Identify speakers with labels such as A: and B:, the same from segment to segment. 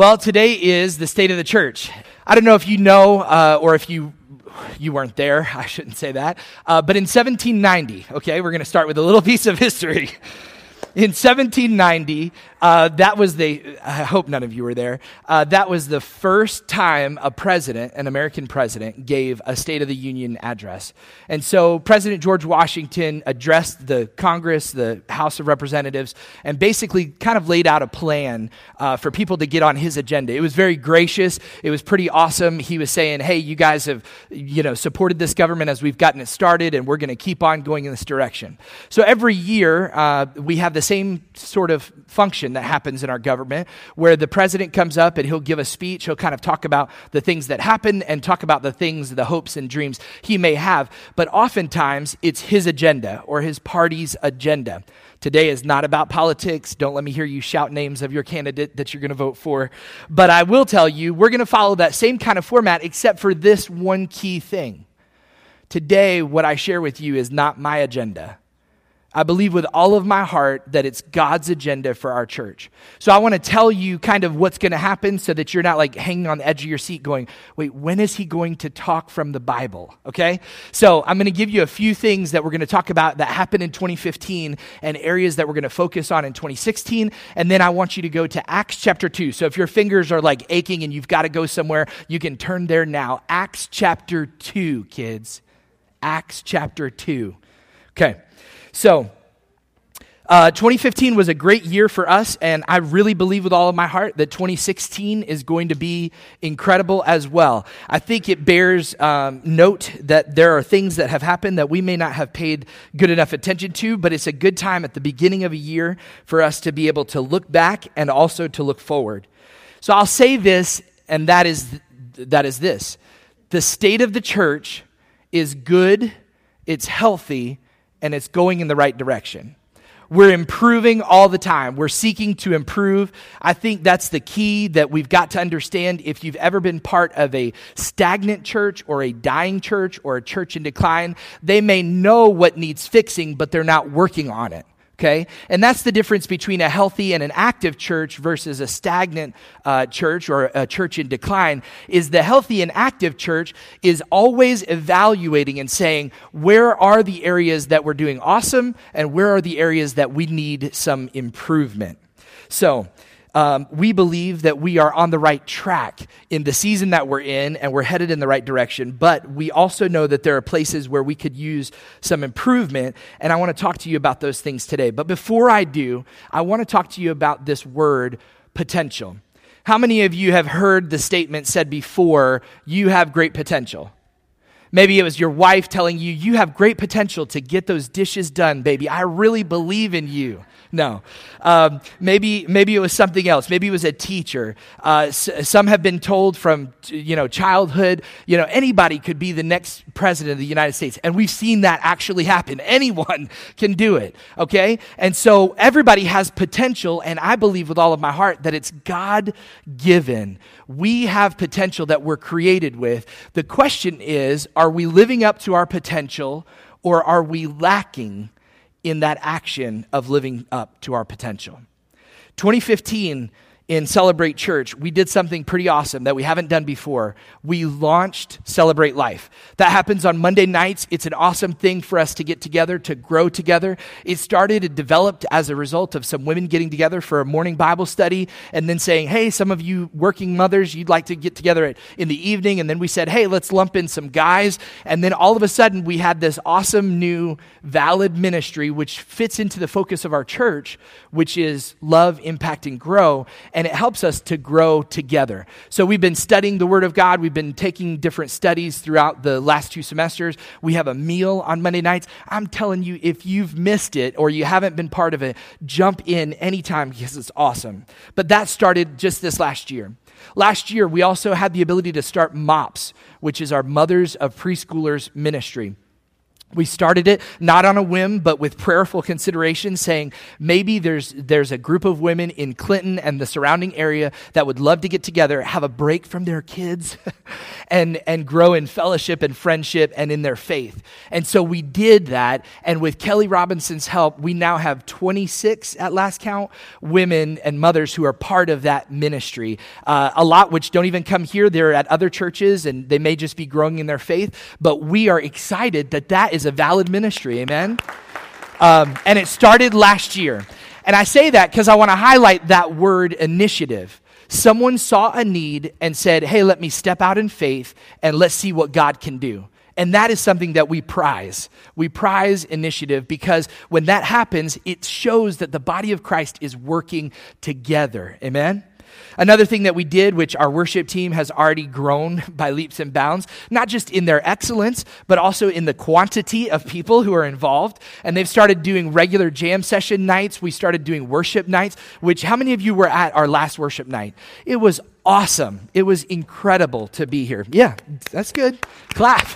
A: Well, today is the state of the church. I don't know if you know uh, or if you you weren't there. I shouldn't say that. Uh, but in 1790, okay, we're going to start with a little piece of history. In 1790, uh, that was the, I hope none of you were there, uh, that was the first time a president, an American president, gave a State of the Union address. And so President George Washington addressed the Congress, the House of Representatives, and basically kind of laid out a plan uh, for people to get on his agenda. It was very gracious. It was pretty awesome. He was saying, hey, you guys have, you know, supported this government as we've gotten it started, and we're going to keep on going in this direction. So every year, uh, we have the same sort of function that happens in our government where the president comes up and he'll give a speech. He'll kind of talk about the things that happen and talk about the things, the hopes and dreams he may have. But oftentimes it's his agenda or his party's agenda. Today is not about politics. Don't let me hear you shout names of your candidate that you're going to vote for. But I will tell you, we're going to follow that same kind of format, except for this one key thing. Today, what I share with you is not my agenda. I believe with all of my heart that it's God's agenda for our church. So I want to tell you kind of what's going to happen so that you're not like hanging on the edge of your seat going, wait, when is he going to talk from the Bible? Okay? So I'm going to give you a few things that we're going to talk about that happened in 2015 and areas that we're going to focus on in 2016. And then I want you to go to Acts chapter 2. So if your fingers are like aching and you've got to go somewhere, you can turn there now. Acts chapter 2, kids. Acts chapter 2. Okay. So, uh, 2015 was a great year for us, and I really believe with all of my heart that 2016 is going to be incredible as well. I think it bears um, note that there are things that have happened that we may not have paid good enough attention to, but it's a good time at the beginning of a year for us to be able to look back and also to look forward. So I'll say this, and that is, that is this the state of the church is good, it's healthy, and it's going in the right direction. We're improving all the time. We're seeking to improve. I think that's the key that we've got to understand. If you've ever been part of a stagnant church or a dying church or a church in decline, they may know what needs fixing, but they're not working on it okay? And that's the difference between a healthy and an active church versus a stagnant uh, church or a church in decline is the healthy and active church is always evaluating and saying, where are the areas that we're doing awesome and where are the areas that we need some improvement? So, um, we believe that we are on the right track in the season that we're in and we're headed in the right direction. But we also know that there are places where we could use some improvement. And I want to talk to you about those things today. But before I do, I want to talk to you about this word potential. How many of you have heard the statement said before, you have great potential? Maybe it was your wife telling you, you have great potential to get those dishes done, baby. I really believe in you. No. Um, maybe, maybe it was something else. Maybe it was a teacher. Uh, s- some have been told from, you know, childhood, you know, anybody could be the next president of the United States. And we've seen that actually happen. Anyone can do it. Okay. And so everybody has potential. And I believe with all of my heart that it's God given. We have potential that we're created with. The question is, are we living up to our potential or are we lacking in that action of living up to our potential. 2015 in Celebrate Church, we did something pretty awesome that we haven't done before. We launched Celebrate Life. That happens on Monday nights. It's an awesome thing for us to get together, to grow together. It started and developed as a result of some women getting together for a morning Bible study and then saying, hey, some of you working mothers, you'd like to get together in the evening. And then we said, hey, let's lump in some guys. And then all of a sudden, we had this awesome new valid ministry, which fits into the focus of our church, which is love, impact, and grow. And it helps us to grow together. So we've been studying the Word of God. We've been taking different studies throughout the last two semesters. We have a meal on Monday nights. I'm telling you, if you've missed it or you haven't been part of it, jump in anytime because it's awesome. But that started just this last year. Last year, we also had the ability to start MOPS, which is our Mothers of Preschoolers ministry. We started it not on a whim, but with prayerful consideration, saying maybe there's, there's a group of women in Clinton and the surrounding area that would love to get together, have a break from their kids, and, and grow in fellowship and friendship and in their faith. And so we did that. And with Kelly Robinson's help, we now have 26 at last count women and mothers who are part of that ministry. Uh, a lot which don't even come here, they're at other churches and they may just be growing in their faith. But we are excited that that is is a valid ministry. Amen? Um, and it started last year. And I say that because I want to highlight that word initiative. Someone saw a need and said, hey, let me step out in faith and let's see what God can do. And that is something that we prize. We prize initiative because when that happens, it shows that the body of Christ is working together. Amen? Another thing that we did, which our worship team has already grown by leaps and bounds, not just in their excellence, but also in the quantity of people who are involved. And they've started doing regular jam session nights. We started doing worship nights, which, how many of you were at our last worship night? It was awesome. It was incredible to be here. Yeah, that's good. Clap.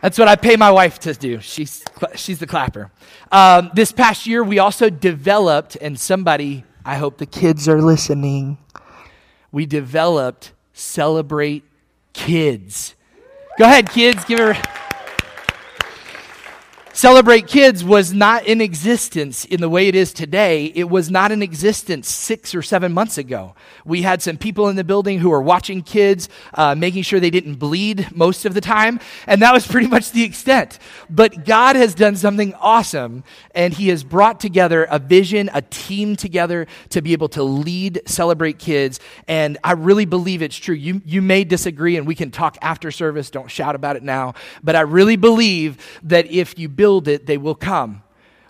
A: That's what I pay my wife to do. She's, she's the clapper. Um, this past year, we also developed, and somebody I hope the kids are listening. We developed Celebrate Kids. Go ahead, kids, give her. Celebrate Kids was not in existence in the way it is today. It was not in existence six or seven months ago. We had some people in the building who were watching kids, uh, making sure they didn't bleed most of the time, and that was pretty much the extent. But God has done something awesome, and He has brought together a vision, a team together to be able to lead Celebrate Kids, and I really believe it's true. You, you may disagree, and we can talk after service. Don't shout about it now. But I really believe that if you build build it, they will come.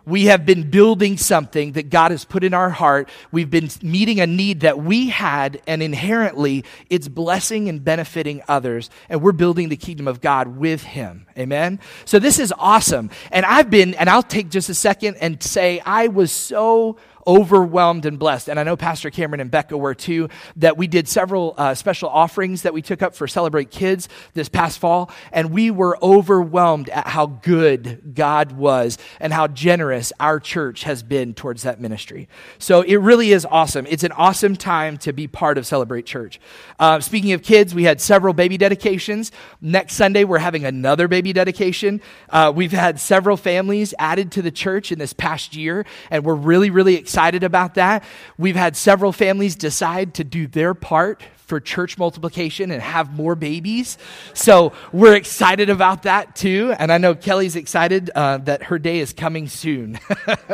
A: We have been building something that God has put in our heart. We've been meeting a need that we had, and inherently, it's blessing and benefiting others. And we're building the kingdom of God with Him. Amen? So, this is awesome. And I've been, and I'll take just a second and say, I was so overwhelmed and blessed. And I know Pastor Cameron and Becca were too, that we did several uh, special offerings that we took up for Celebrate Kids this past fall. And we were overwhelmed at how good God was and how generous our church has been towards that ministry. So it really is awesome. It's an awesome time to be part of Celebrate Church. Uh, speaking of kids, we had several baby dedications. Next Sunday, we're having another baby dedication. Uh, we've had several families added to the church in this past year, and we're really, really excited excited about that. We've had several families decide to do their part for church multiplication and have more babies. So we're excited about that too. And I know Kelly's excited uh, that her day is coming soon.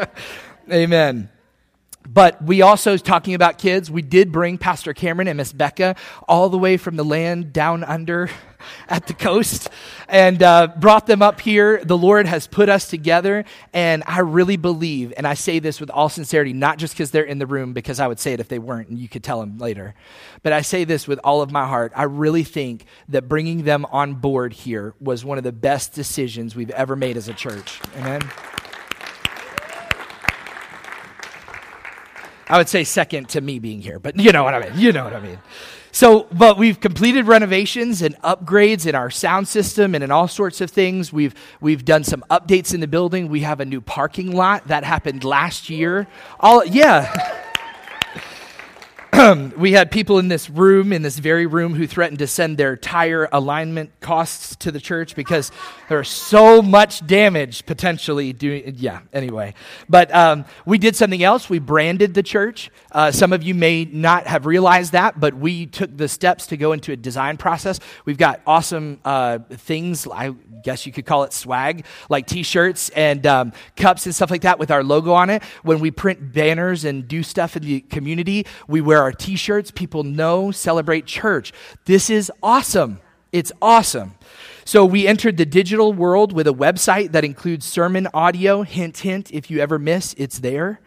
A: Amen. But we also, talking about kids, we did bring Pastor Cameron and Miss Becca all the way from the land down under at the coast and uh, brought them up here. The Lord has put us together, and I really believe, and I say this with all sincerity, not just because they're in the room, because I would say it if they weren't, and you could tell them later, but I say this with all of my heart. I really think that bringing them on board here was one of the best decisions we've ever made as a church. Amen. I would say second to me being here, but you know what I mean. You know what I mean. So, but we've completed renovations and upgrades in our sound system and in all sorts of things. We've we've done some updates in the building. We have a new parking lot that happened last year. All yeah. we had people in this room, in this very room, who threatened to send their tire alignment costs to the church because there's so much damage potentially doing. Yeah, anyway. But um, we did something else. We branded the church. Uh, some of you may not have realized that, but we took the steps to go into a design process. We've got awesome uh, things. I guess you could call it swag, like t shirts and um, cups and stuff like that with our logo on it. When we print banners and do stuff in the community, we wear our t shirts. People know, celebrate church. This is awesome. It's awesome. So we entered the digital world with a website that includes sermon audio. Hint, hint, if you ever miss, it's there.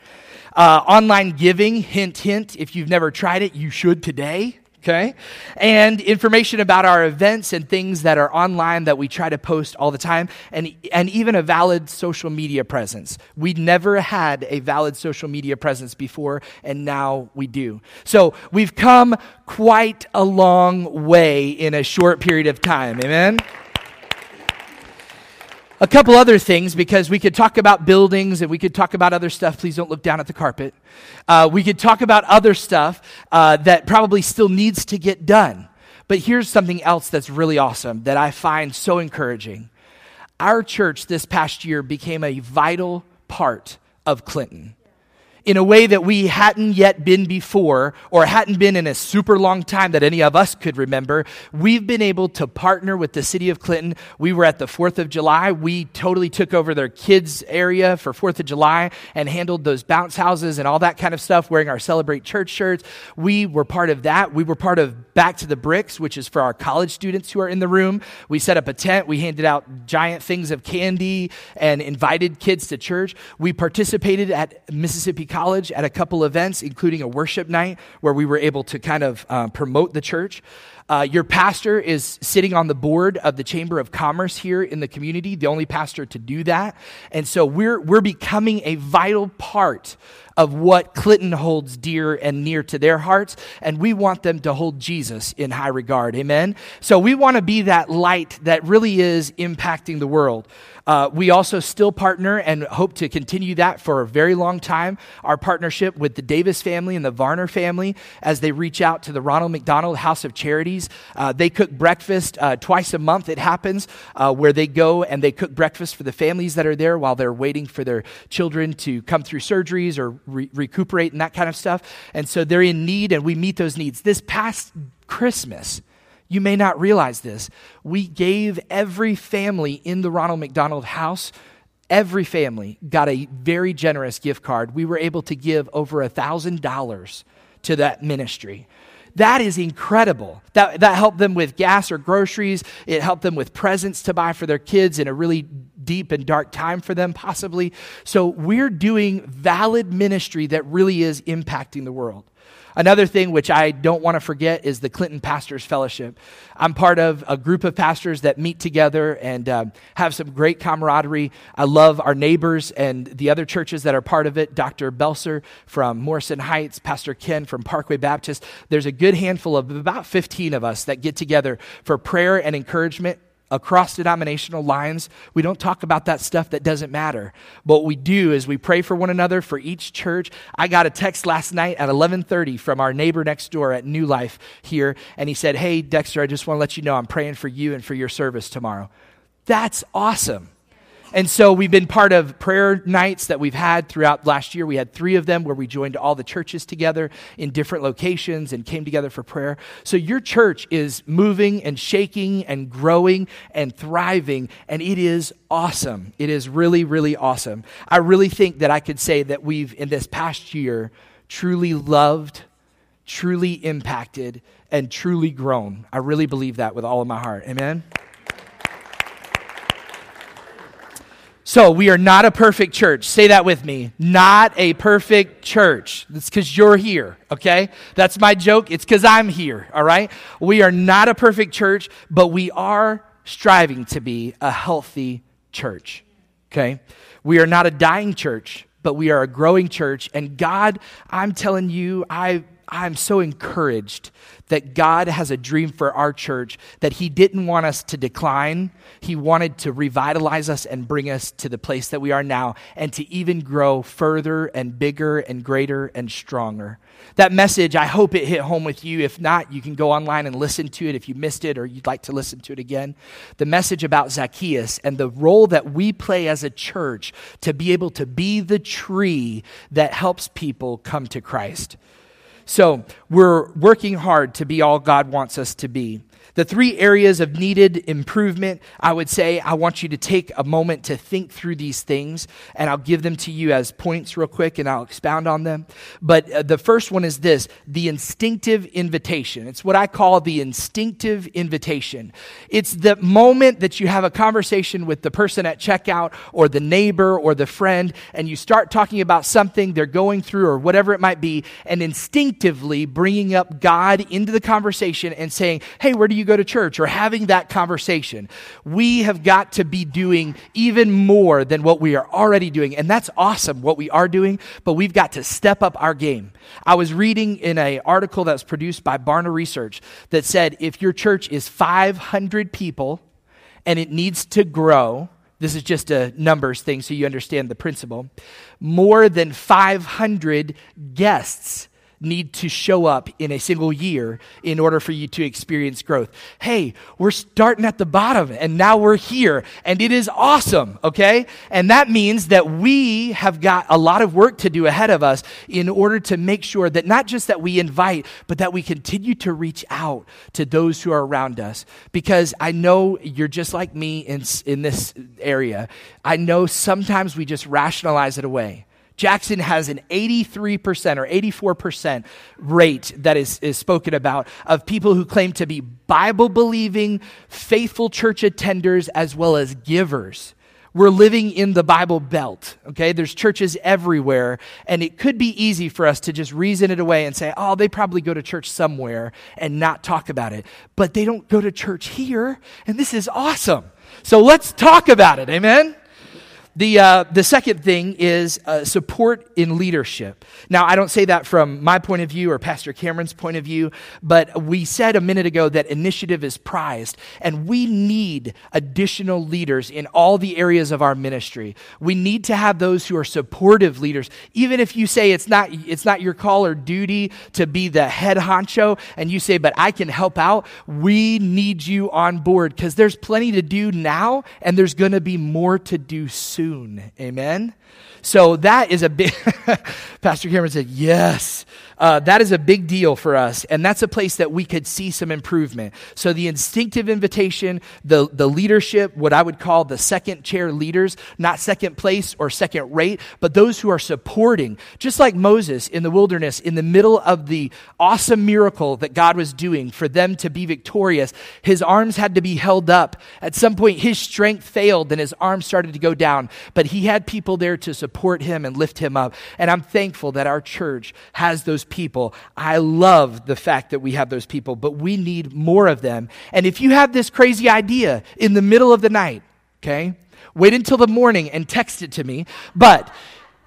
A: Uh, online giving, hint, hint, if you've never tried it, you should today okay? And information about our events and things that are online that we try to post all the time, and, and even a valid social media presence. We never had a valid social media presence before, and now we do. So we've come quite a long way in a short period of time, amen? A couple other things because we could talk about buildings and we could talk about other stuff. Please don't look down at the carpet. Uh, we could talk about other stuff uh, that probably still needs to get done. But here's something else that's really awesome that I find so encouraging. Our church this past year became a vital part of Clinton in a way that we hadn't yet been before or hadn't been in a super long time that any of us could remember. We've been able to partner with the city of Clinton. We were at the 4th of July. We totally took over their kids area for 4th of July and handled those bounce houses and all that kind of stuff, wearing our Celebrate Church shirts. We were part of that. We were part of Back to the Bricks, which is for our college students who are in the room. We set up a tent. We handed out giant things of candy and invited kids to church. We participated at Mississippi College at a couple events, including a worship night where we were able to kind of uh, promote the church. Uh, your pastor is sitting on the board of the Chamber of Commerce here in the community, the only pastor to do that. And so we're, we're becoming a vital part of what Clinton holds dear and near to their hearts, and we want them to hold Jesus in high regard. Amen? So we want to be that light that really is impacting the world. Uh, we also still partner and hope to continue that for a very long time. Our partnership with the Davis family and the Varner family as they reach out to the Ronald McDonald House of Charities. Uh, they cook breakfast uh, twice a month, it happens, uh, where they go and they cook breakfast for the families that are there while they're waiting for their children to come through surgeries or re- recuperate and that kind of stuff. And so they're in need and we meet those needs. This past Christmas, you may not realize this. We gave every family in the Ronald McDonald house, every family got a very generous gift card. We were able to give over a $1,000 to that ministry. That is incredible. That, that helped them with gas or groceries. It helped them with presents to buy for their kids in a really deep and dark time for them, possibly. So we're doing valid ministry that really is impacting the world. Another thing which I don't want to forget is the Clinton Pastors Fellowship. I'm part of a group of pastors that meet together and um, have some great camaraderie. I love our neighbors and the other churches that are part of it. Dr. Belser from Morrison Heights, Pastor Ken from Parkway Baptist. There's a good handful of about 15 of us that get together for prayer and encouragement across denominational lines. We don't talk about that stuff that doesn't matter. But what we do is we pray for one another for each church. I got a text last night at 11:30 from our neighbor next door at New Life here and he said, "Hey Dexter, I just want to let you know I'm praying for you and for your service tomorrow." That's awesome. And so we've been part of prayer nights that we've had throughout last year. We had three of them where we joined all the churches together in different locations and came together for prayer. So your church is moving and shaking and growing and thriving, and it is awesome. It is really, really awesome. I really think that I could say that we've, in this past year, truly loved, truly impacted, and truly grown. I really believe that with all of my heart. Amen. So, we are not a perfect church. Say that with me. Not a perfect church. That's because you're here, okay? That's my joke. It's because I'm here, all right? We are not a perfect church, but we are striving to be a healthy church, okay? We are not a dying church, but we are a growing church. And God, I'm telling you, I, I'm so encouraged that God has a dream for our church, that He didn't want us to decline. He wanted to revitalize us and bring us to the place that we are now, and to even grow further and bigger and greater and stronger. That message, I hope it hit home with you. If not, you can go online and listen to it if you missed it or you'd like to listen to it again. The message about Zacchaeus and the role that we play as a church to be able to be the tree that helps people come to Christ. So we're working hard to be all God wants us to be. The three areas of needed improvement, I would say, I want you to take a moment to think through these things, and I'll give them to you as points real quick, and I'll expound on them. But uh, the first one is this the instinctive invitation. It's what I call the instinctive invitation. It's the moment that you have a conversation with the person at checkout, or the neighbor, or the friend, and you start talking about something they're going through, or whatever it might be, and instinctively bringing up God into the conversation and saying, Hey, where do you go to church or having that conversation. We have got to be doing even more than what we are already doing. And that's awesome what we are doing, but we've got to step up our game. I was reading in an article that was produced by Barna Research that said if your church is 500 people and it needs to grow, This is just a numbers thing so you understand the principle. More than 500 guests need to show up in a single year in order for you to experience growth. Hey, we're starting at the bottom and now we're here and it is awesome, okay? And that means that we have got a lot of work to do ahead of us in order to make sure that not just that we invite, but that we continue to reach out to those who are around us. Because I know you're just like me in, in this area. I know sometimes we just rationalize it away. Jackson has an 83% or 84% rate that is, is spoken about of people who claim to be Bible believing, faithful church attenders, as well as givers. We're living in the Bible belt, okay? There's churches everywhere, and it could be easy for us to just reason it away and say, oh, they probably go to church somewhere and not talk about it. But they don't go to church here, and this is awesome. So let's talk about it, amen? The, uh, the second thing is uh, support in leadership. Now, I don't say that from my point of view or Pastor Cameron's point of view, but we said a minute ago that initiative is prized, and we need additional leaders in all the areas of our ministry. We need to have those who are supportive leaders. Even if you say it's not, it's not your call or duty to be the head honcho, and you say, but I can help out, we need you on board because there's plenty to do now, and there's going to be more to do soon soon. Amen? So that is a big, Pastor Cameron said, yes. Uh, that is a big deal for us, and that's a place that we could see some improvement. So the instinctive invitation, the, the leadership, what I would call the second chair leaders, not second place or second rate, but those who are supporting, just like Moses in the wilderness, in the middle of the awesome miracle that God was doing for them to be victorious, his arms had to be held up. At some point, his strength failed and his arms started to go down, but he had people there to support him and lift him up. And I'm thankful that our church has those people. I love the fact that we have those people, but we need more of them. And if you have this crazy idea in the middle of the night, okay, wait until the morning and text it to me. But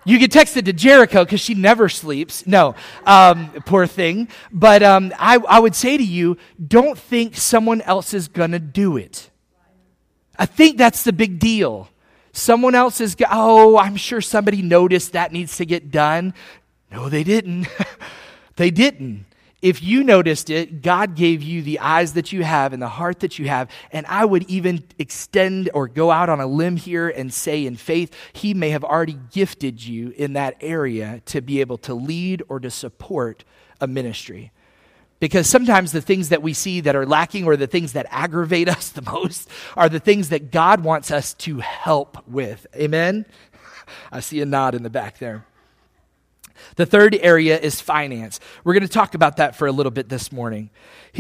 A: you can text it to Jericho because she never sleeps. No, um, poor thing. But um, I, I would say to you, don't think someone else is going to do it. I think that's the big deal. Someone else is, oh, I'm sure somebody noticed that needs to get done. No, they didn't. they didn't. If you noticed it, God gave you the eyes that you have and the heart that you have. And I would even extend or go out on a limb here and say, in faith, He may have already gifted you in that area to be able to lead or to support a ministry. Because sometimes the things that we see that are lacking or the things that aggravate us the most are the things that God wants us to help with. Amen? I see a nod in the back there. The third area is finance. We're going to talk about that for a little bit this morning.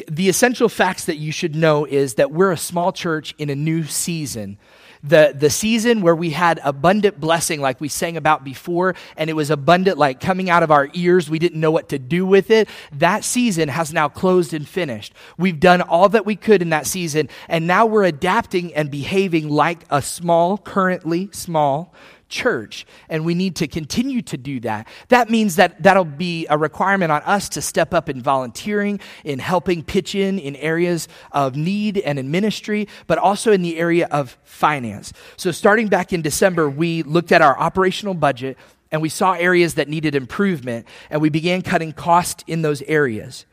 A: The essential facts that you should know is that we're a small church in a new season the, the season where we had abundant blessing, like we sang about before, and it was abundant, like coming out of our ears. We didn't know what to do with it. That season has now closed and finished. We've done all that we could in that season, and now we're adapting and behaving like a small, currently small church, and we need to continue to do that. That means that that'll be a requirement on us to step up in volunteering, in helping pitch in in areas of need and in ministry, but also in the area of finance. So, starting back in December, we looked at our operational budget and we saw areas that needed improvement, and we began cutting cost in those areas.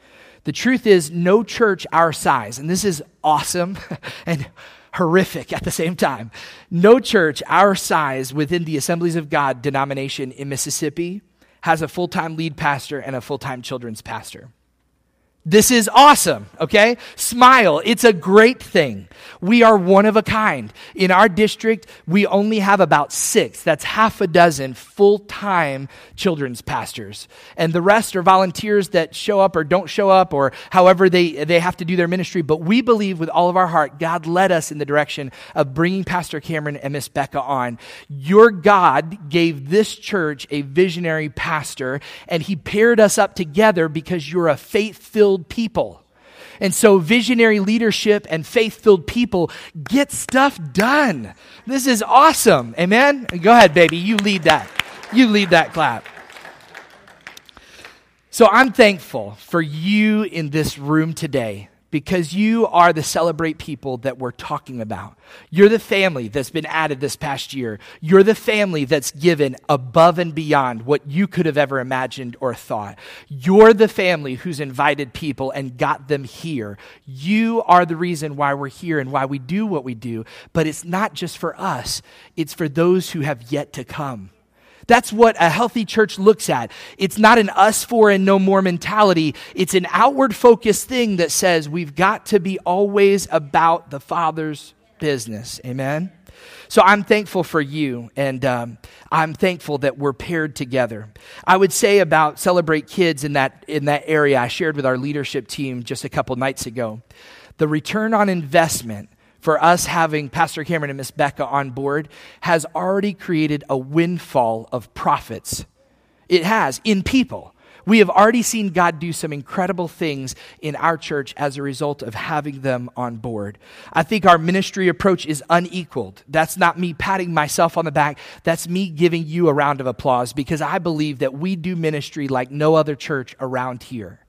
A: The truth is, no church our size, and this is awesome and horrific at the same time. No church our size within the Assemblies of God denomination in Mississippi has a full time lead pastor and a full time children's pastor. This is awesome, okay? Smile. It's a great thing. We are one of a kind. In our district, we only have about six, that's half a dozen full time children's pastors. And the rest are volunteers that show up or don't show up or however they, they have to do their ministry. But we believe with all of our heart, God led us in the direction of bringing Pastor Cameron and Miss Becca on. Your God gave this church a visionary pastor, and he paired us up together because you're a faith filled filled people. And so, visionary leadership and faith filled people get stuff done. This is awesome. Amen? Go ahead, baby. You lead that. You lead that clap. So, I'm thankful for you in this room today because you are the celebrate people that we're talking about. You're the family that's been added this past year. You're the family that's given above and beyond what you could have ever imagined or thought. You're the family who's invited people and got them here. You are the reason why we're here and why we do what we do. But it's not just for us, it's for those who have yet to come. That's what a healthy church looks at. It's not an us for and no more mentality. It's an outward focused thing that says we've got to be always about the Father's business. Amen? So I'm thankful for you, and um, I'm thankful that we're paired together. I would say about Celebrate Kids in that, in that area, I shared with our leadership team just a couple nights ago. The return on investment for us having Pastor Cameron and Miss Becca on board has already created a windfall of profits. It has in people. We have already seen God do some incredible things in our church as a result of having them on board. I think our ministry approach is unequaled. That's not me patting myself on the back. That's me giving you a round of applause because I believe that we do ministry like no other church around here.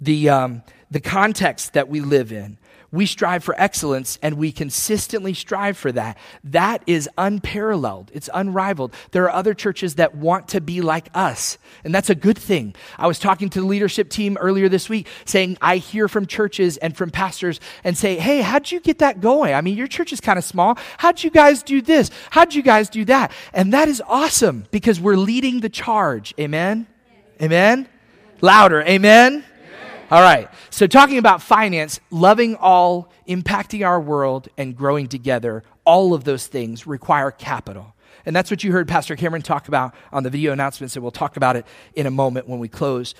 A: The, um, the context that we live in, we strive for excellence and we consistently strive for that. That is unparalleled. It's unrivaled. There are other churches that want to be like us, and that's a good thing. I was talking to the leadership team earlier this week saying, I hear from churches and from pastors and say, Hey, how'd you get that going? I mean, your church is kind of small. How'd you guys do this? How'd you guys do that? And that is awesome because we're leading the charge. Amen? Amen? Louder. Amen? All right. So, talking about finance, loving all, impacting our world, and growing together, all of those things require capital. And that's what you heard Pastor Cameron talk about on the video announcements, and we'll talk about it in a moment when we close.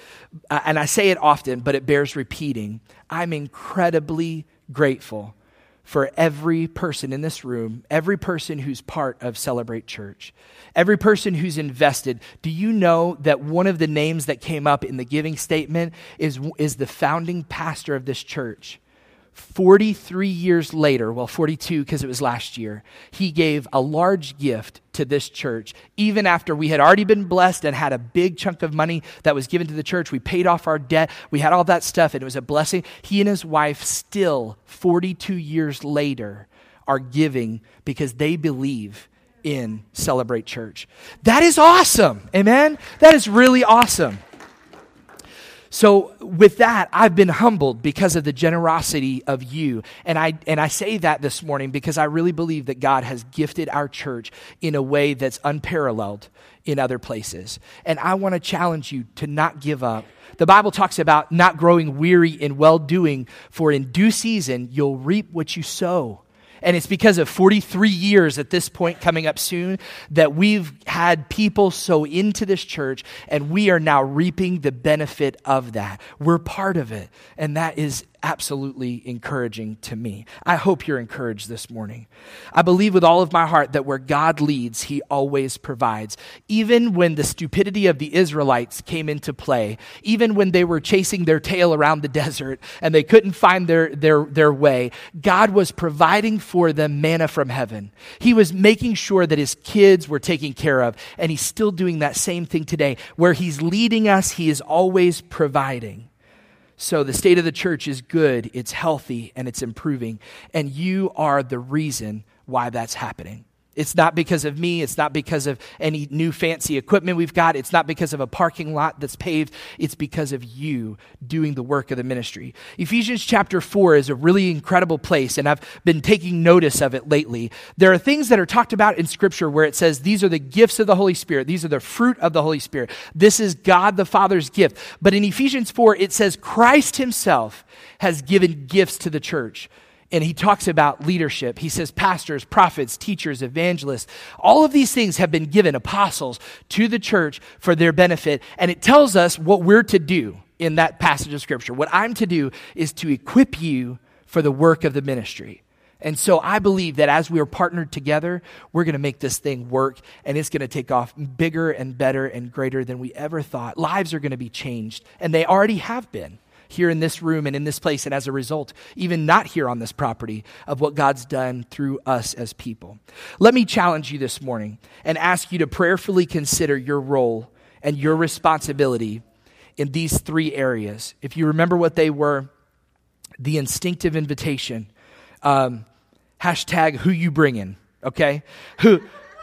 A: Uh, and I say it often, but it bears repeating. I'm incredibly grateful for every person in this room, every person who's part of Celebrate Church every person who's invested, do you know that one of the names that came up in the giving statement is, is the founding pastor of this church? 43 years later, well, 42 because it was last year, he gave a large gift to this church. Even after we had already been blessed and had a big chunk of money that was given to the church, we paid off our debt, we had all that stuff, and it was a blessing. He and his wife, still 42 years later, are giving because they believe in Celebrate Church. That is awesome. Amen? That is really awesome. So, with that, I've been humbled because of the generosity of you. And I, and I say that this morning because I really believe that God has gifted our church in a way that's unparalleled in other places. And I want to challenge you to not give up. The Bible talks about not growing weary in well doing, for in due season you'll reap what you sow. And it's because of 43 years at this point coming up soon that we've had people so into this church and we are now reaping the benefit of that. We're part of it. And that is absolutely encouraging to me. I hope you're encouraged this morning. I believe with all of my heart that where God leads, He always provides. Even when the stupidity of the Israelites came into play, even when they were chasing their tail around the desert and they couldn't find their, their, their way, God was providing for them manna from heaven. He was making sure that His kids were taken care of, and He's still doing that same thing today. Where He's leading us, He is always providing. So the state of the church is good, it's healthy, and it's improving. And you are the reason why that's happening. It's not because of me. It's not because of any new fancy equipment we've got. It's not because of a parking lot that's paved. It's because of you doing the work of the ministry. Ephesians chapter 4 is a really incredible place, and I've been taking notice of it lately. There are things that are talked about in Scripture where it says these are the gifts of the Holy Spirit, these are the fruit of the Holy Spirit. This is God the Father's gift. But in Ephesians 4, it says Christ Himself has given gifts to the church and he talks about leadership. He says pastors, prophets, teachers, evangelists, all of these things have been given apostles to the church for their benefit. And it tells us what we're to do in that passage of scripture. What I'm to do is to equip you for the work of the ministry. And so I believe that as we are partnered together, we're going to make this thing work and it's going to take off bigger and better and greater than we ever thought. Lives are going to be changed, and they already have been here in this room and in this place, and as a result, even not here on this property, of what God's done through us as people. Let me challenge you this morning and ask you to prayerfully consider your role and your responsibility in these three areas. If you remember what they were, the instinctive invitation. Um, hashtag who you bring in, okay? Who,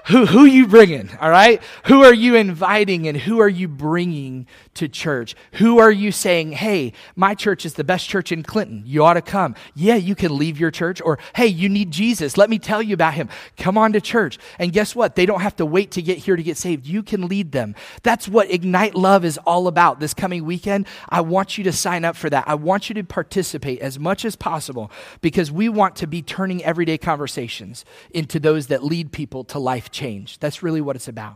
A: who, who you bringing, all right? Who are you inviting and who are you bringing to church? Who are you saying, hey, my church is the best church in Clinton. You ought to come. Yeah, you can leave your church. Or, hey, you need Jesus. Let me tell you about him. Come on to church. And guess what? They don't have to wait to get here to get saved. You can lead them. That's what Ignite Love is all about this coming weekend. I want you to sign up for that. I want you to participate as much as possible because we want to be turning everyday conversations into those that lead people to life change. That's really what it's about.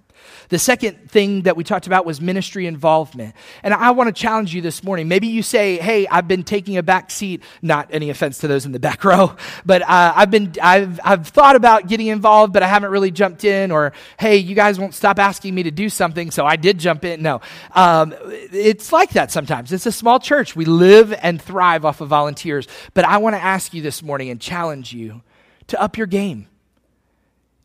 A: The second thing that we talked about was ministry involvement. And I want to challenge you this morning. Maybe you say, hey, I've been taking a back seat, not any offense to those in the back row, but uh, I've, been, I've, I've thought about getting involved, but I haven't really jumped in. Or, hey, you guys won't stop asking me to do something, so I did jump in. No. Um, it's like that sometimes. It's a small church. We live and thrive off of volunteers. But I want to ask you this morning and challenge you to up your game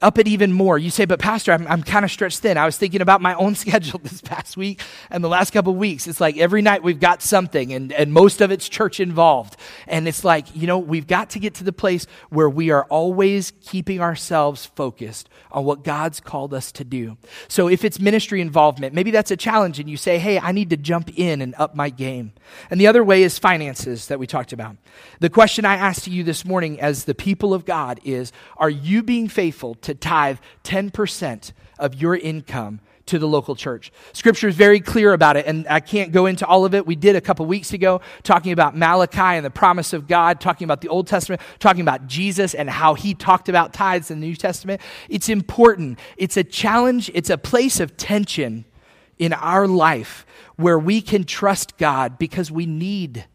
A: up it even more. You say, but Pastor, I'm, I'm kind of stretched thin. I was thinking about my own schedule this past week and the last couple weeks. It's like every night we've got something, and, and most of it's church involved. And it's like, you know, we've got to get to the place where we are always keeping ourselves focused on what God's called us to do. So if it's ministry involvement, maybe that's a challenge, and you say, hey, I need to jump in and up my game. And the other way is finances that we talked about. The question I asked to you this morning as the people of God is, are you being faithful to tithe 10% of your income to the local church. Scripture is very clear about it, and I can't go into all of it. We did a couple weeks ago talking about Malachi and the promise of God, talking about the Old Testament, talking about Jesus and how he talked about tithes in the New Testament. It's important. It's a challenge, it's a place of tension in our life where we can trust God because we need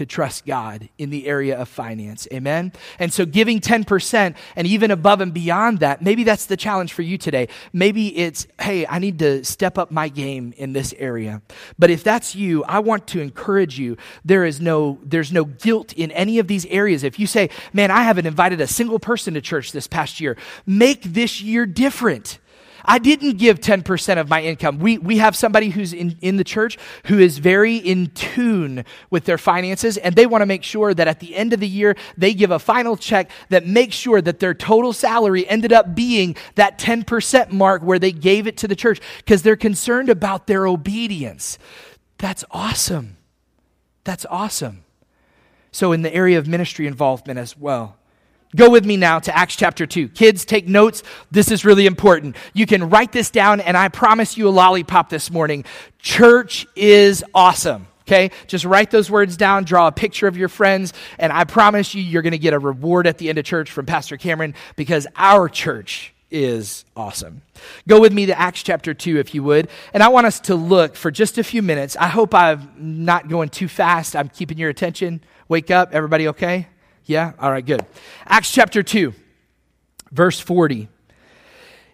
A: to trust God in the area of finance. Amen? And so giving 10% and even above and beyond that, maybe that's the challenge for you today. Maybe it's, hey, I need to step up my game in this area. But if that's you, I want to encourage you. There is no, there's no guilt in any of these areas. If you say, man, I haven't invited a single person to church this past year, make this year different. I didn't give 10% of my income. We, we have somebody who's in, in the church who is very in tune with their finances, and they want to make sure that at the end of the year, they give a final check that makes sure that their total salary ended up being that 10% mark where they gave it to the church because they're concerned about their obedience. That's awesome. That's awesome. So, in the area of ministry involvement as well, Go with me now to Acts chapter 2. Kids, take notes. This is really important. You can write this down, and I promise you a lollipop this morning. Church is awesome. Okay? Just write those words down, draw a picture of your friends, and I promise you, you're going to get a reward at the end of church from Pastor Cameron because our church is awesome. Go with me to Acts chapter 2, if you would. And I want us to look for just a few minutes. I hope I'm not going too fast. I'm keeping your attention. Wake up. Everybody okay? Yeah? All right, good. Acts chapter 2, verse 40.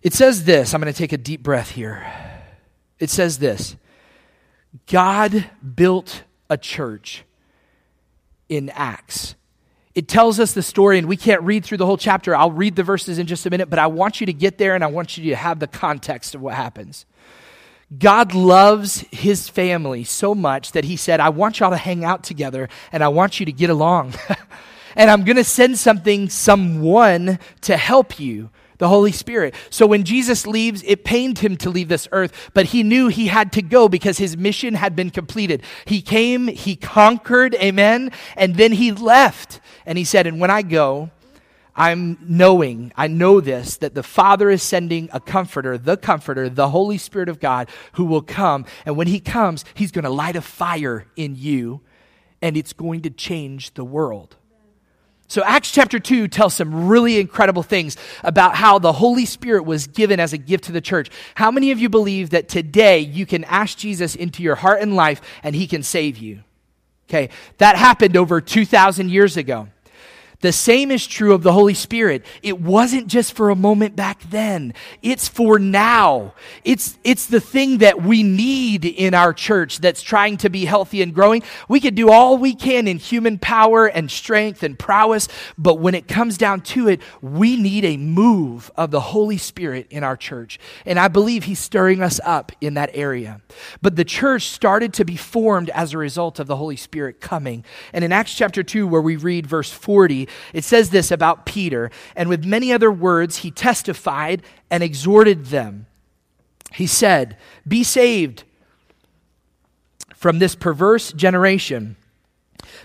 A: It says this. I'm going to take a deep breath here. It says this God built a church in Acts. It tells us the story, and we can't read through the whole chapter. I'll read the verses in just a minute, but I want you to get there and I want you to have the context of what happens. God loves his family so much that he said, I want y'all to hang out together and I want you to get along. and I'm going to send something, someone to help you the Holy Spirit. So when Jesus leaves, it pained him to leave this earth, but he knew he had to go because his mission had been completed. He came, he conquered, amen, and then he left. And he said, And when I go, I'm knowing, I know this, that the Father is sending a comforter, the comforter, the Holy Spirit of God, who will come. And when he comes, he's going to light a fire in you, and it's going to change the world. So, Acts chapter 2 tells some really incredible things about how the Holy Spirit was given as a gift to the church. How many of you believe that today you can ask Jesus into your heart and life and he can save you? Okay, that happened over 2,000 years ago. The same is true of the Holy Spirit. It wasn't just for a moment back then. It's for now. It's, it's the thing that we need in our church that's trying to be healthy and growing. We can do all we can in human power and strength and prowess, but when it comes down to it, we need a move of the Holy Spirit in our church. And I believe He's stirring us up in that area. But the church started to be formed as a result of the Holy Spirit coming. And in Acts chapter 2, where we read verse 40, it says this about Peter, and with many other words, he testified and exhorted them. He said, Be saved from this perverse generation.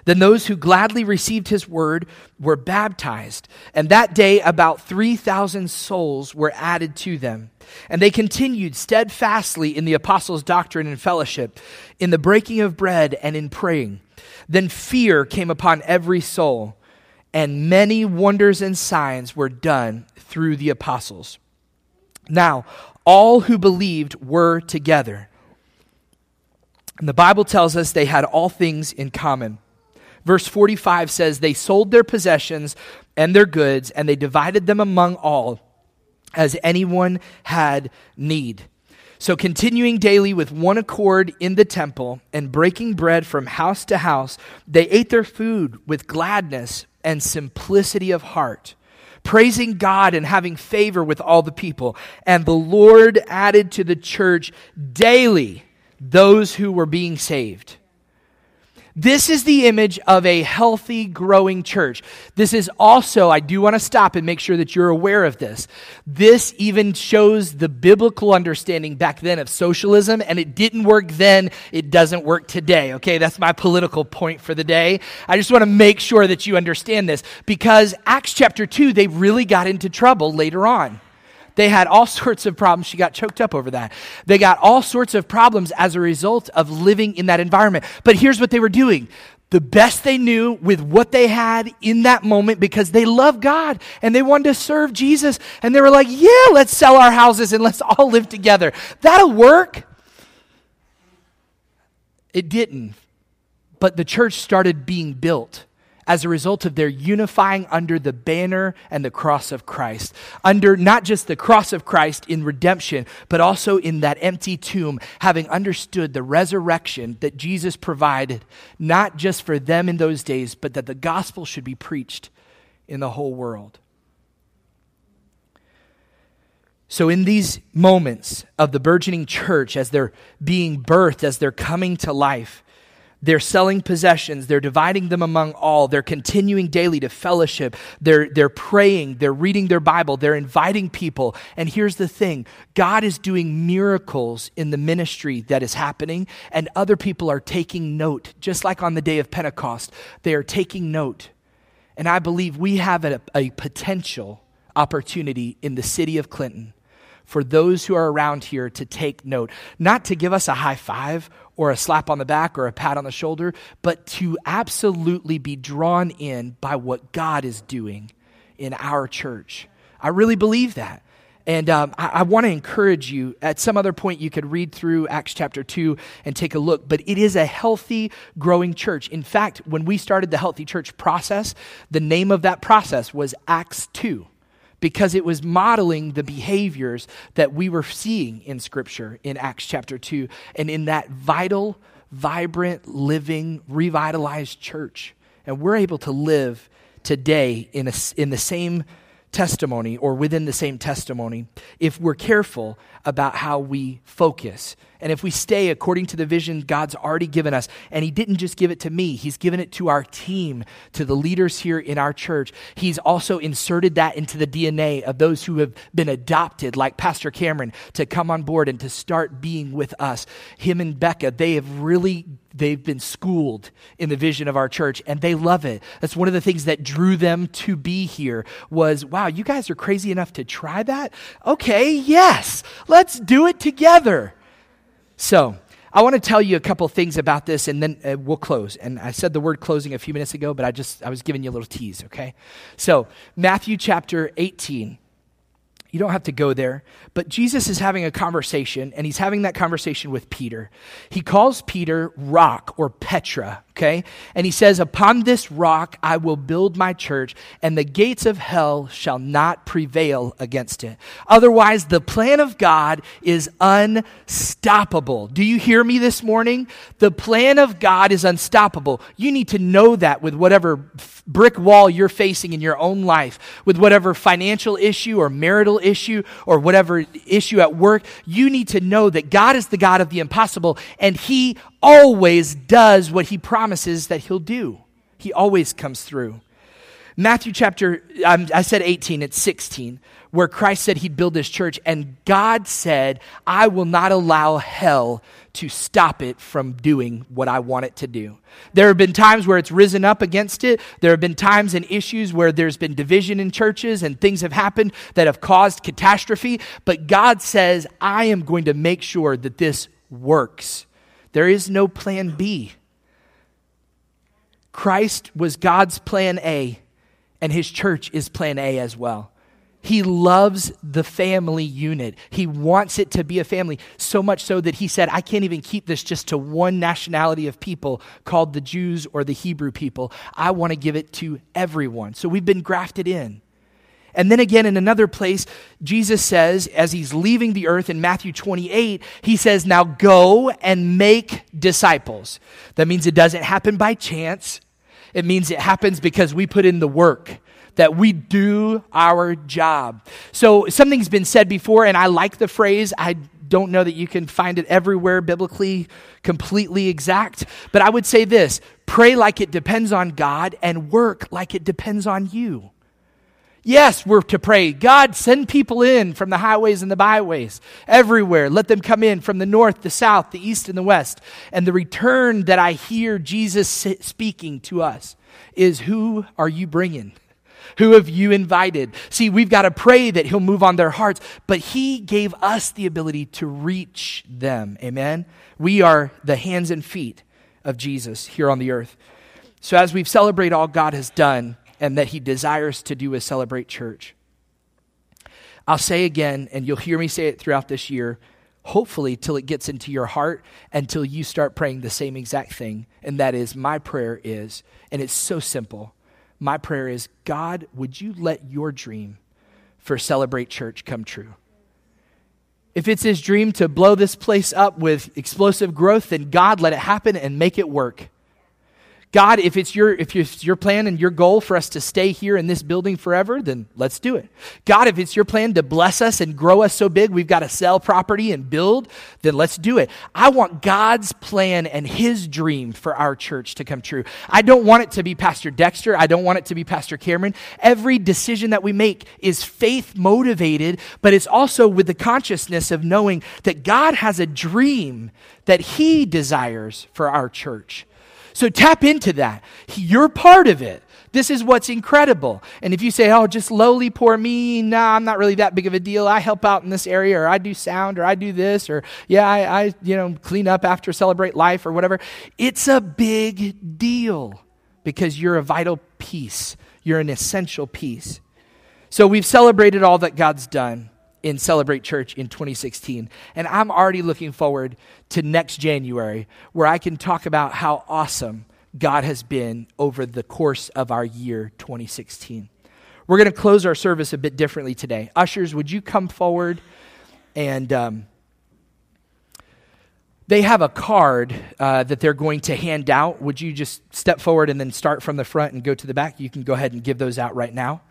A: Then those who gladly received his word were baptized. And that day, about 3,000 souls were added to them. And they continued steadfastly in the apostles' doctrine and fellowship, in the breaking of bread and in praying. Then fear came upon every soul and many wonders and signs were done through the apostles. Now, all who believed were together. And the Bible tells us they had all things in common. Verse 45 says, They sold their possessions and their goods, and they divided them among all as anyone had need. So, continuing daily with one accord in the temple and breaking bread from house to house, they ate their food with gladness and simplicity of heart, praising God and having favor with all the people. And the Lord added to the church daily those who were being saved. This is the image of a healthy, growing church. This is also, I do want to stop and make sure that you're aware of this. This even shows the biblical understanding back then of socialism, and it didn't work then, it doesn't work today. Okay, that's my political point for the day. I just want to make sure that you understand this because Acts chapter 2, they really got into trouble later on. They had all sorts of problems. She got choked up over that. They got all sorts of problems as a result of living in that environment. But here's what they were doing the best they knew with what they had in that moment because they loved God and they wanted to serve Jesus. And they were like, yeah, let's sell our houses and let's all live together. That'll work. It didn't. But the church started being built as a result of their unifying under the banner and the cross of Christ. Under not just the cross of Christ in redemption, but also in that empty tomb, having understood the resurrection that Jesus provided, not just for them in those days, but that the gospel should be preached in the whole world. So, in these moments of the burgeoning church, as they're being birthed, as they're coming to life, they're selling possessions. They're dividing them among all. They're continuing daily to fellowship. They're, they're praying. They're reading their Bible. They're inviting people. And here's the thing God is doing miracles in the ministry that is happening, and other people are taking note, just like on the day of Pentecost. They are taking note. And I believe we have a, a potential opportunity in the city of Clinton for those who are around here to take note, not to give us a high five or a slap on the back or a pat on the shoulder, but to absolutely be drawn in by what God is doing in our church. I really believe that. And um, I, I want to encourage you. At some other point, you could read through Acts chapter 2 and take a look. But it is a healthy, growing church. In fact, when we started the healthy church process, the name of that process was Acts 2 because it was modeling the behaviors that we were seeing in Scripture in Acts chapter 2 and in that vital, vibrant, living, revitalized church. And we're able to live today in, a, in the same testimony or within the same testimony if we're careful about how we focus and if we stay according to the vision God's already given us, and He didn't just give it to me, He's given it to our team, to the leaders here in our church. He's also inserted that into the DNA of those who have been adopted, like Pastor Cameron, to come on board and to start being with us. Him and Becca, they have really they've been schooled in the vision of our church and they love it that's one of the things that drew them to be here was wow you guys are crazy enough to try that okay yes let's do it together so, I want to tell you a couple things about this and then uh, we'll close. And I said the word closing a few minutes ago, but I just I was giving you a little tease, okay? So, Matthew chapter 18 You don't have to go there. But Jesus is having a conversation, and he's having that conversation with Peter. He calls Peter rock or Petra, okay? And he says, Upon this rock I will build my church, and the gates of hell shall not prevail against it. Otherwise, the plan of God is unstoppable. Do you hear me this morning? The plan of God is unstoppable. You need to know that with whatever brick wall you're facing in your own life, with whatever financial issue or marital issue or whatever issue at work, you need to know that God is the God of the impossible and He always does what He promises that He'll do. He always comes through. Matthew chapter, um, I said 18, it's 16, where Christ said he'd build his church, and God said, I will not allow hell to stop it from doing what I want it to do. There have been times where it's risen up against it. There have been times and issues where there's been division in churches and things have happened that have caused catastrophe. But God says, I am going to make sure that this works. There is no plan B. Christ was God's plan A, and his church is plan A as well. He loves the family unit. He wants it to be a family, so much so that he said, I can't even keep this just to one nationality of people called the Jews or the Hebrew people. I want to give it to everyone. So we've been grafted in. And then again, in another place, Jesus says, as he's leaving the earth in Matthew 28, he says, Now go and make disciples. That means it doesn't happen by chance. It means it happens because we put in the work that we do our job. So something's been said before, and I like the phrase. I don't know that you can find it everywhere biblically completely exact, but I would say this pray like it depends on God and work like it depends on you. Yes, we're to pray. God, send people in from the highways and the byways, everywhere. Let them come in from the north, the south, the east, and the west. And the return that I hear Jesus speaking to us is Who are you bringing? Who have you invited? See, we've got to pray that He'll move on their hearts, but He gave us the ability to reach them. Amen? We are the hands and feet of Jesus here on the earth. So, as we celebrate all God has done and that He desires to do is Celebrate Church, I'll say again, and you'll hear me say it throughout this year, hopefully, till it gets into your heart, until you start praying the same exact thing. And that is, my prayer is, and it's so simple my prayer is God, would you let your dream for Celebrate Church come true? If it's his dream to blow this place up with explosive growth, then God, let it happen and make it work. God, if it's your if it's your plan and your goal for us to stay here in this building forever, then let's do it. God, if it's your plan to bless us and grow us so big we've got to sell property and build, then let's do it. I want God's plan and his dream for our church to come true. I don't want it to be Pastor Dexter, I don't want it to be Pastor Cameron. Every decision that we make is faith motivated, but it's also with the consciousness of knowing that God has a dream that he desires for our church. So tap into that. You're part of it. This is what's incredible. And if you say, oh, just lowly poor me, nah, I'm not really that big of a deal. I help out in this area, or I do sound, or I do this, or yeah, I, I you know, clean up after celebrate life or whatever. It's a big deal because you're a vital piece. You're an essential piece. So we've celebrated all that God's done in Celebrate Church in 2016. And I'm already looking forward to next January where I can talk about how awesome God has been over the course of our year 2016. We're going to close our service a bit differently today. Ushers, would you come forward? And um, they have a card uh, that they're going to hand out. Would you just step forward and then start from the front and go to the back? You can go ahead and give those out right now.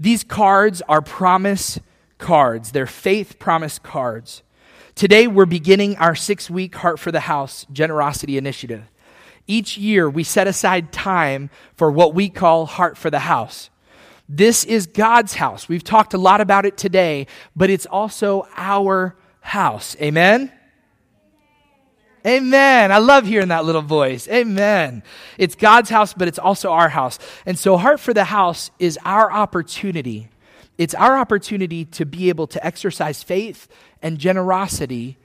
A: These cards are promise cards. They're faith promise cards. Today, we're beginning our six week Heart for the House generosity initiative. Each year, we set aside time for what we call Heart for the House. This is God's house. We've talked a lot about it today, but it's also our house. Amen? Amen. I love hearing that little voice. Amen. It's God's house, but it's also our house. And so, Heart for the House is our opportunity it's our opportunity to be able to exercise faith and generosity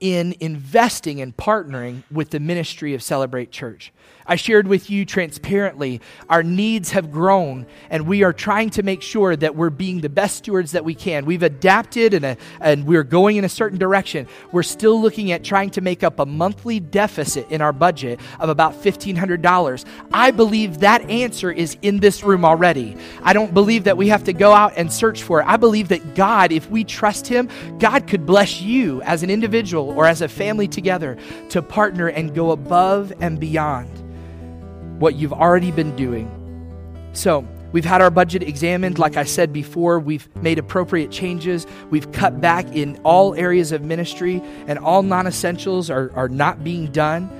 A: in investing and partnering with the ministry of Celebrate Church. I shared with you transparently our needs have grown, and we are trying to make sure that we're being the best stewards that we can. We've adapted and, a, and we're going in a certain direction. We're still looking at trying to make up a monthly deficit in our budget of about $1,500. I believe that answer is in this room already. I don't believe that we have to go out and search for it. I believe that God, if we trust Him, God could bless you as an individual or as a family together to partner and go above and beyond what you've already been doing. So, we've had our budget examined. Like I said before, we've made appropriate changes. We've cut back in all areas of ministry, and all non essentials are, are not being done.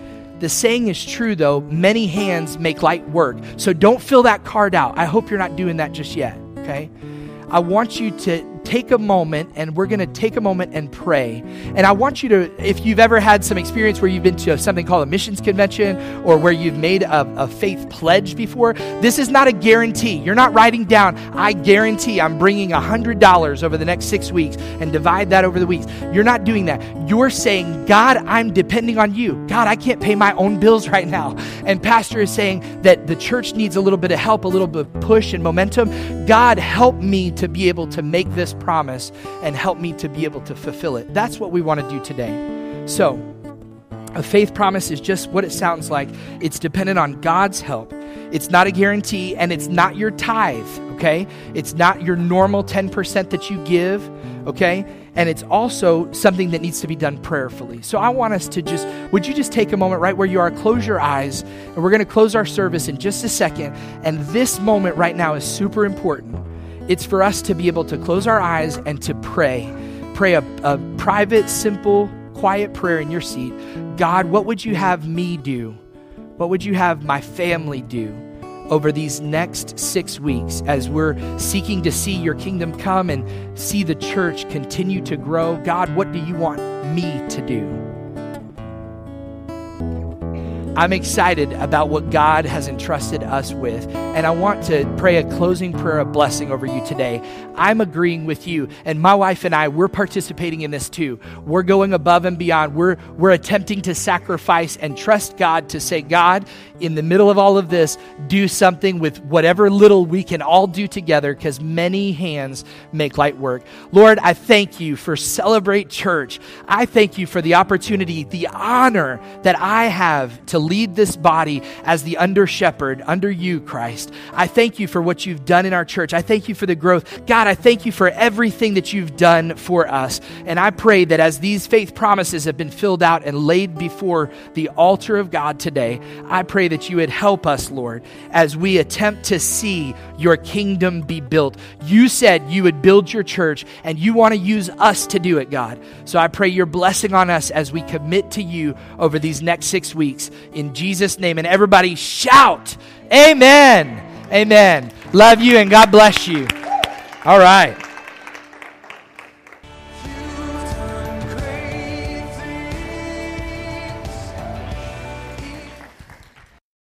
A: The saying is true, though many hands make light work. So don't fill that card out. I hope you're not doing that just yet, okay? I want you to take a moment and we're going to take a moment and pray. And I want you to, if you've ever had some experience where you've been to something called a missions convention or where you've made a, a faith pledge before, this is not a guarantee. You're not writing down, I guarantee I'm bringing $100 over the next six weeks and divide that over the weeks. You're not doing that. You're saying, God, I'm depending on you. God, I can't pay my own bills right now. And Pastor is saying that the church needs a little bit of help, a little bit of push and momentum. God, help me to be able to make this promise and help me to be able to fulfill it. That's what we want to do today. So, a faith promise is just what it sounds like. It's dependent on God's help. It's not a guarantee and it's not your tithe, okay? It's not your normal 10% that you give, okay? And it's also something that needs to be done prayerfully. So I want us to just, would you just take a moment right where you are, close your eyes, and we're going to close our service in just a second. And this moment right now is super important it's for us to be able to close our eyes and to pray. Pray a, a private, simple, quiet prayer in your seat. God, what would you have me do? What would you have my family do? over these next six weeks as we're seeking to see your kingdom come and see the church continue to grow. God, what do you want me to do? I'm excited about what God has entrusted us with. And I want to pray a closing prayer of blessing over you today. I'm agreeing with you. And my wife and I, we're participating in this too. We're going above and beyond. We're, we're attempting to sacrifice and trust God to say, God, in the middle of all of this, do something with whatever little we can all do together because many hands make light work. Lord, I thank you for Celebrate Church. I thank you for the opportunity, the honor that I have to lead this body as the under shepherd, under you, Christ. I thank you for what you've done in our church. I thank you for the growth. God, I thank you for everything that you've done for us. And I pray that as these faith promises have been filled out and laid before the altar of God today, I pray that you would help us, Lord, as we attempt to see your kingdom be built. You said you would build your church, and you want to use us to do it, God. So I pray your blessing on us as we commit to you over these next six weeks in Jesus' name. And everybody shout, Amen. Amen. Love you and God bless you. All right.